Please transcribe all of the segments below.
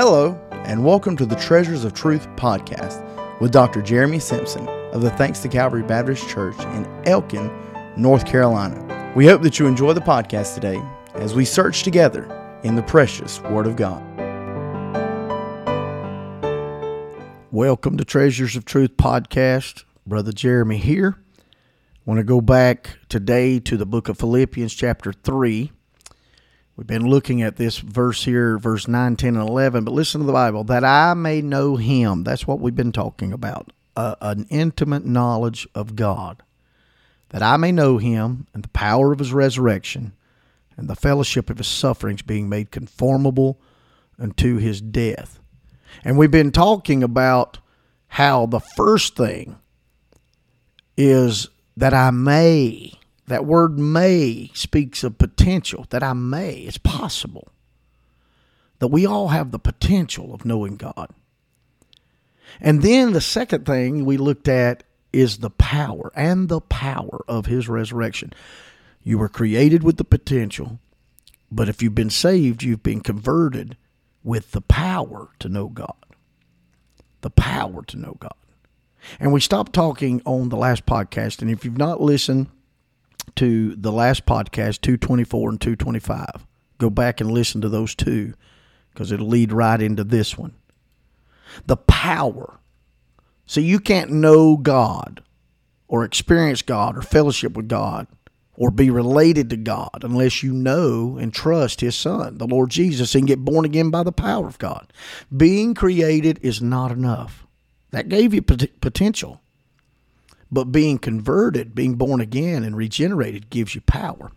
Hello, and welcome to the Treasures of Truth podcast with Dr. Jeremy Simpson of the Thanks to Calvary Baptist Church in Elkin, North Carolina. We hope that you enjoy the podcast today as we search together in the precious Word of God. Welcome to Treasures of Truth podcast. Brother Jeremy here. I want to go back today to the book of Philippians, chapter 3. We've been looking at this verse here, verse 9, 10, and 11, but listen to the Bible that I may know him. That's what we've been talking about uh, an intimate knowledge of God. That I may know him and the power of his resurrection and the fellowship of his sufferings, being made conformable unto his death. And we've been talking about how the first thing is that I may that word may speaks of potential, that I may, it's possible. That we all have the potential of knowing God. And then the second thing we looked at is the power and the power of his resurrection. You were created with the potential, but if you've been saved, you've been converted with the power to know God. The power to know God. And we stopped talking on the last podcast. And if you've not listened, to the last podcast, 224 and 225. Go back and listen to those two because it'll lead right into this one. The power. So you can't know God or experience God or fellowship with God or be related to God unless you know and trust His Son, the Lord Jesus, and get born again by the power of God. Being created is not enough. That gave you potential. But being converted, being born again and regenerated gives you power.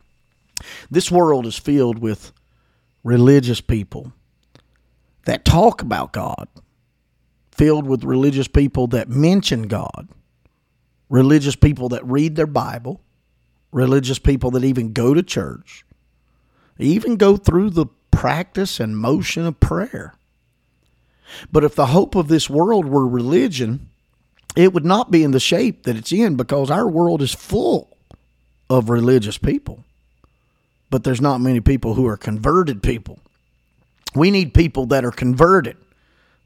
This world is filled with religious people that talk about God, filled with religious people that mention God, religious people that read their Bible, religious people that even go to church, even go through the practice and motion of prayer. But if the hope of this world were religion, it would not be in the shape that it's in because our world is full of religious people. But there's not many people who are converted people. We need people that are converted,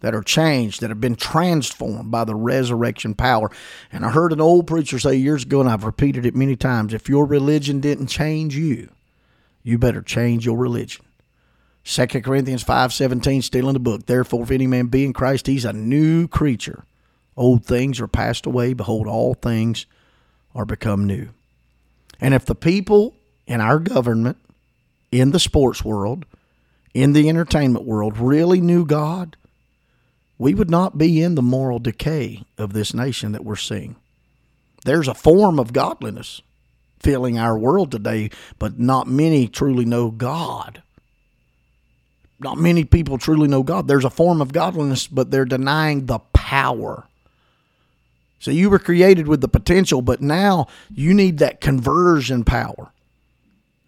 that are changed, that have been transformed by the resurrection power. And I heard an old preacher say years ago, and I've repeated it many times if your religion didn't change you, you better change your religion. 2 Corinthians 5:17 still in the book. Therefore if any man be in Christ, he's a new creature. Old things are passed away. Behold, all things are become new. And if the people in our government, in the sports world, in the entertainment world really knew God, we would not be in the moral decay of this nation that we're seeing. There's a form of godliness filling our world today, but not many truly know God. Not many people truly know God. There's a form of godliness, but they're denying the power so you were created with the potential, but now you need that conversion power.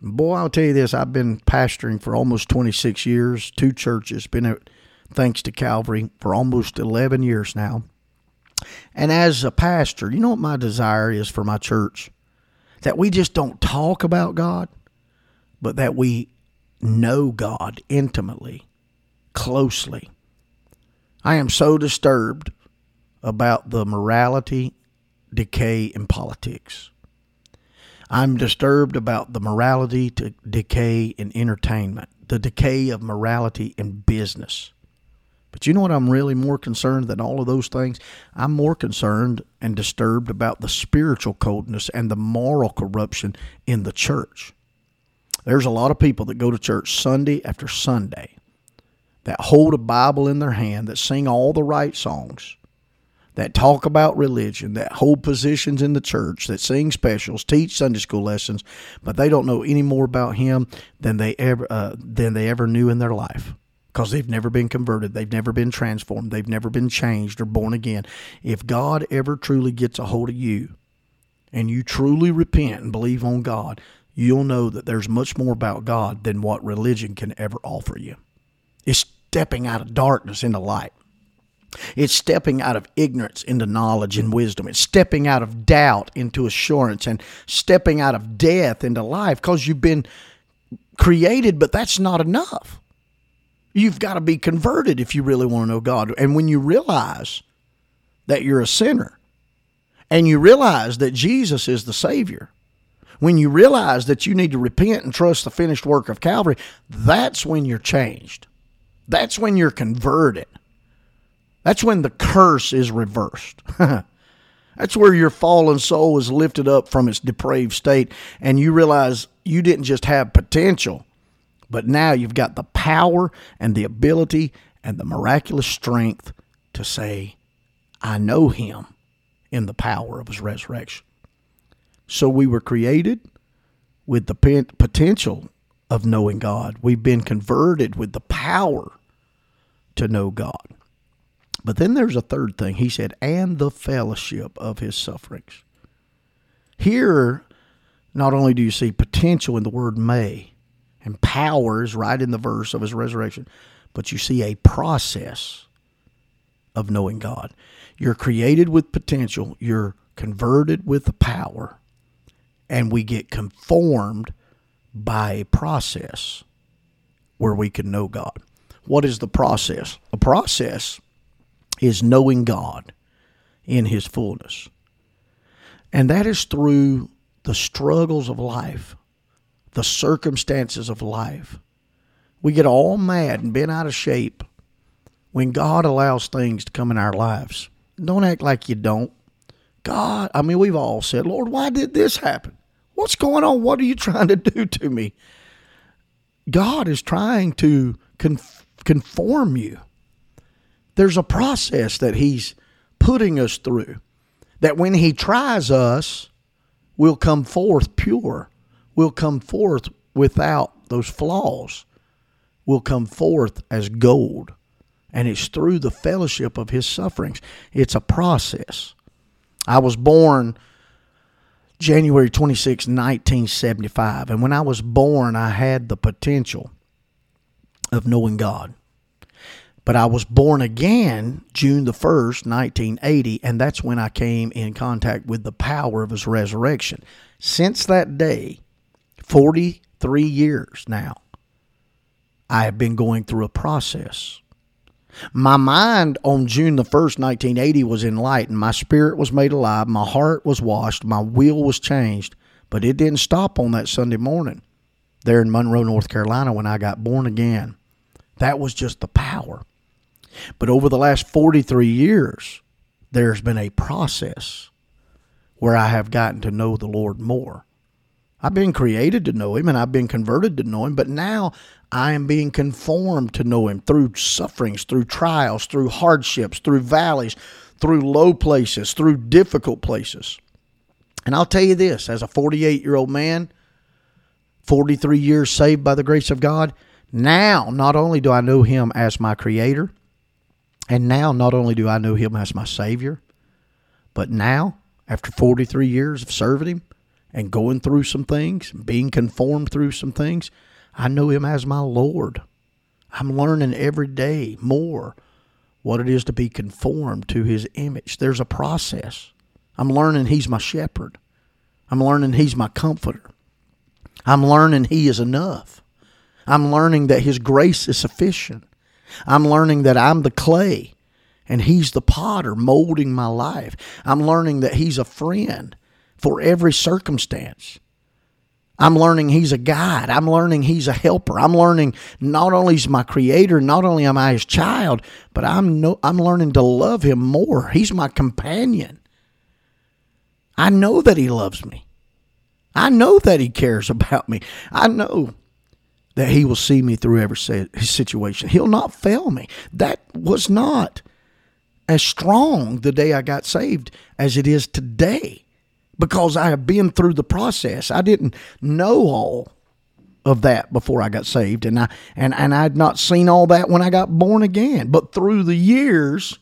boy, I'll tell you this I've been pastoring for almost 26 years, two churches, been at Thanks to Calvary for almost 11 years now. And as a pastor, you know what my desire is for my church? That we just don't talk about God, but that we know God intimately, closely. I am so disturbed about the morality decay in politics. I'm disturbed about the morality to decay in entertainment, the decay of morality in business. But you know what? I'm really more concerned than all of those things. I'm more concerned and disturbed about the spiritual coldness and the moral corruption in the church. There's a lot of people that go to church Sunday after Sunday that hold a Bible in their hand, that sing all the right songs, that talk about religion, that hold positions in the church, that sing specials, teach Sunday school lessons, but they don't know any more about Him than they ever uh, than they ever knew in their life because they've never been converted, they've never been transformed, they've never been changed or born again. If God ever truly gets a hold of you, and you truly repent and believe on God, you'll know that there's much more about God than what religion can ever offer you. It's stepping out of darkness into light. It's stepping out of ignorance into knowledge and wisdom. It's stepping out of doubt into assurance and stepping out of death into life because you've been created, but that's not enough. You've got to be converted if you really want to know God. And when you realize that you're a sinner and you realize that Jesus is the Savior, when you realize that you need to repent and trust the finished work of Calvary, that's when you're changed. That's when you're converted. That's when the curse is reversed. That's where your fallen soul is lifted up from its depraved state, and you realize you didn't just have potential, but now you've got the power and the ability and the miraculous strength to say, I know him in the power of his resurrection. So we were created with the potential of knowing God. We've been converted with the power to know God. But then there's a third thing. He said, and the fellowship of his sufferings. Here, not only do you see potential in the word may, and power is right in the verse of his resurrection, but you see a process of knowing God. You're created with potential, you're converted with the power, and we get conformed by a process where we can know God. What is the process? A process is knowing God in His fullness. And that is through the struggles of life, the circumstances of life. We get all mad and bent out of shape when God allows things to come in our lives. Don't act like you don't. God, I mean, we've all said, Lord, why did this happen? What's going on? What are you trying to do to me? God is trying to conform you there's a process that He's putting us through. That when He tries us, we'll come forth pure. We'll come forth without those flaws. We'll come forth as gold. And it's through the fellowship of His sufferings. It's a process. I was born January 26, 1975. And when I was born, I had the potential of knowing God. But I was born again June the 1st, 1980, and that's when I came in contact with the power of his resurrection. Since that day, 43 years now, I have been going through a process. My mind on June the 1st, 1980 was enlightened. My spirit was made alive. My heart was washed. My will was changed. But it didn't stop on that Sunday morning there in Monroe, North Carolina when I got born again. That was just the power. But over the last 43 years, there's been a process where I have gotten to know the Lord more. I've been created to know Him and I've been converted to know Him, but now I am being conformed to know Him through sufferings, through trials, through hardships, through valleys, through low places, through difficult places. And I'll tell you this as a 48 year old man, 43 years saved by the grace of God, now not only do I know Him as my Creator, and now, not only do I know him as my Savior, but now, after 43 years of serving him and going through some things, being conformed through some things, I know him as my Lord. I'm learning every day more what it is to be conformed to his image. There's a process. I'm learning he's my shepherd. I'm learning he's my comforter. I'm learning he is enough. I'm learning that his grace is sufficient. I'm learning that I'm the clay and He's the potter molding my life. I'm learning that He's a friend for every circumstance. I'm learning He's a guide. I'm learning He's a helper. I'm learning not only He's my creator, not only am I His child, but I'm, no, I'm learning to love Him more. He's my companion. I know that He loves me. I know that He cares about me. I know that he will see me through every situation. He'll not fail me. That was not as strong the day I got saved as it is today because I have been through the process. I didn't know all of that before I got saved and I and and I'd not seen all that when I got born again. But through the years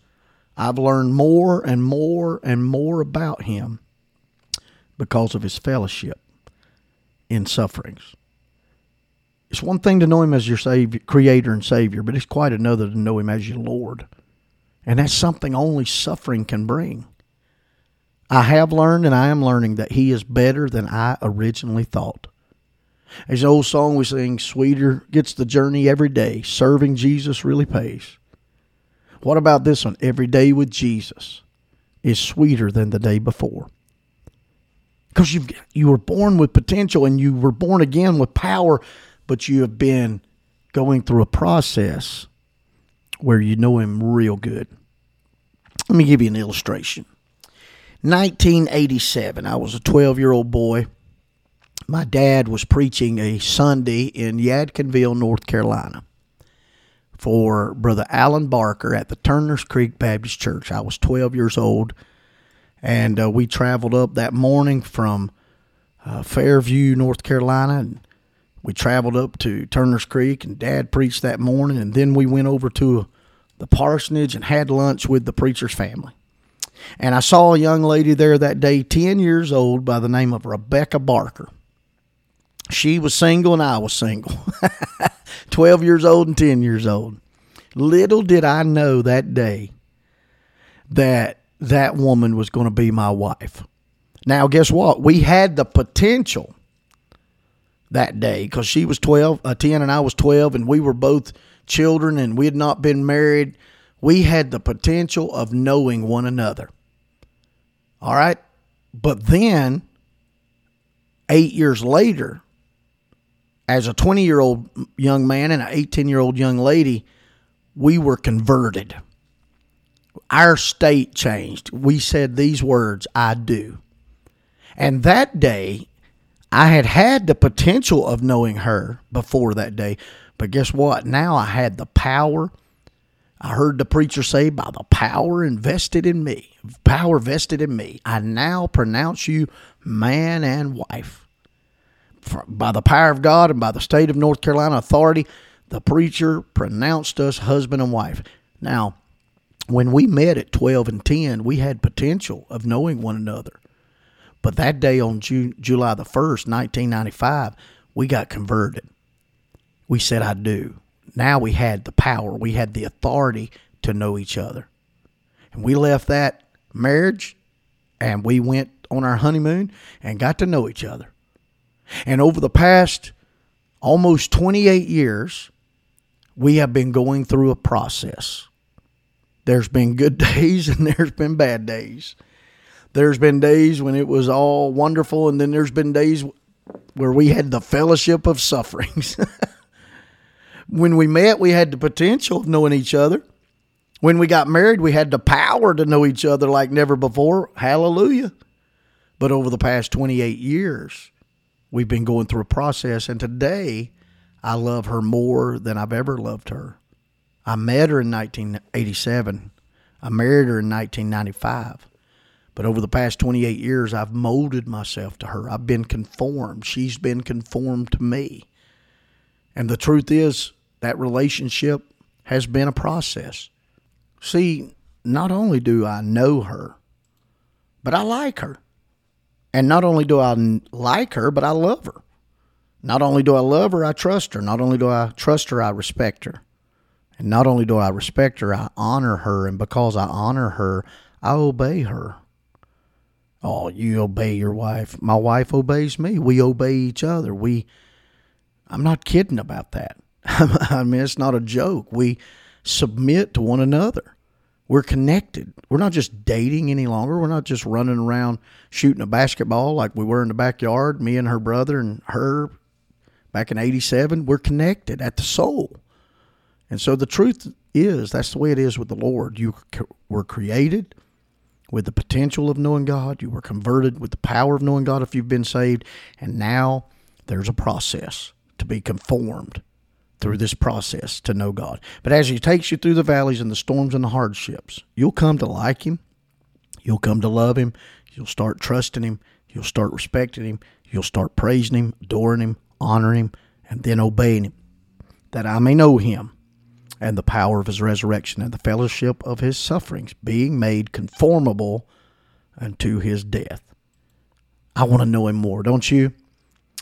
I've learned more and more and more about him because of his fellowship in sufferings. It's one thing to know Him as your Savior, Creator and Savior, but it's quite another to know Him as your Lord. And that's something only suffering can bring. I have learned and I am learning that He is better than I originally thought. An old song we sing, Sweeter gets the journey every day. Serving Jesus really pays. What about this one? Every day with Jesus is sweeter than the day before. Because you you were born with potential and you were born again with power, but you have been going through a process where you know him real good. Let me give you an illustration. 1987, I was a 12 year old boy. My dad was preaching a Sunday in Yadkinville, North Carolina for Brother Alan Barker at the Turners Creek Baptist Church. I was 12 years old, and uh, we traveled up that morning from uh, Fairview, North Carolina, and we traveled up to Turners Creek, and Dad preached that morning, and then we went over to the parsonage and had lunch with the preacher's family. And I saw a young lady there that day, 10 years old, by the name of Rebecca Barker. She was single and I was single. 12 years old and 10 years old. Little did I know that day that that woman was going to be my wife. Now, guess what? We had the potential that day because she was 12, uh, 10, and I was 12, and we were both children and we had not been married. We had the potential of knowing one another. All right. But then, eight years later, as a 20 year old young man and an 18 year old young lady, we were converted. Our state changed. We said these words, I do. And that day, I had had the potential of knowing her before that day. But guess what? Now I had the power. I heard the preacher say, by the power invested in me, power vested in me, I now pronounce you man and wife by the power of God and by the state of North Carolina authority, the preacher pronounced us husband and wife. Now, when we met at 12 and 10, we had potential of knowing one another. But that day on June, July the 1st, 1995, we got converted. We said, I do. Now we had the power, we had the authority to know each other. And we left that marriage and we went on our honeymoon and got to know each other. And over the past almost 28 years, we have been going through a process. There's been good days and there's been bad days. There's been days when it was all wonderful, and then there's been days where we had the fellowship of sufferings. when we met, we had the potential of knowing each other. When we got married, we had the power to know each other like never before. Hallelujah. But over the past 28 years, we've been going through a process, and today I love her more than I've ever loved her. I met her in 1987. I married her in 1995. But over the past 28 years, I've molded myself to her. I've been conformed. She's been conformed to me. And the truth is, that relationship has been a process. See, not only do I know her, but I like her. And not only do I like her, but I love her. Not only do I love her, I trust her. Not only do I trust her, I respect her. And not only do I respect her, I honor her. And because I honor her, I obey her. Oh, you obey your wife. My wife obeys me. We obey each other. We, I'm not kidding about that. I mean, it's not a joke. We submit to one another. We're connected. We're not just dating any longer. We're not just running around shooting a basketball like we were in the backyard, me and her brother and her back in 87. We're connected at the soul. And so the truth is, that's the way it is with the Lord. You were created with the potential of knowing God, you were converted with the power of knowing God if you've been saved, and now there's a process to be conformed through this process to know God. But as He takes you through the valleys and the storms and the hardships, you'll come to like Him. You'll come to love Him. You'll start trusting Him. You'll start respecting Him. You'll start praising Him, adoring Him, honoring Him, and then obeying Him, that I may know Him and the power of His resurrection and the fellowship of His sufferings, being made conformable unto His death. I want to know Him more, don't you?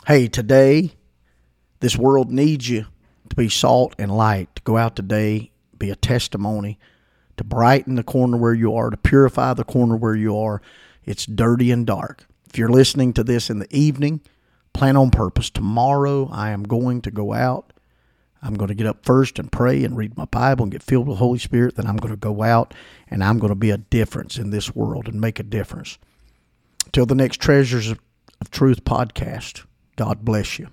Hey, today, this world needs you to be salt and light, to go out today, be a testimony, to brighten the corner where you are, to purify the corner where you are. It's dirty and dark. If you're listening to this in the evening, plan on purpose. Tomorrow I am going to go out. I'm going to get up first and pray and read my Bible and get filled with the Holy Spirit. Then I'm going to go out and I'm going to be a difference in this world and make a difference. Till the next Treasures of Truth podcast, God bless you.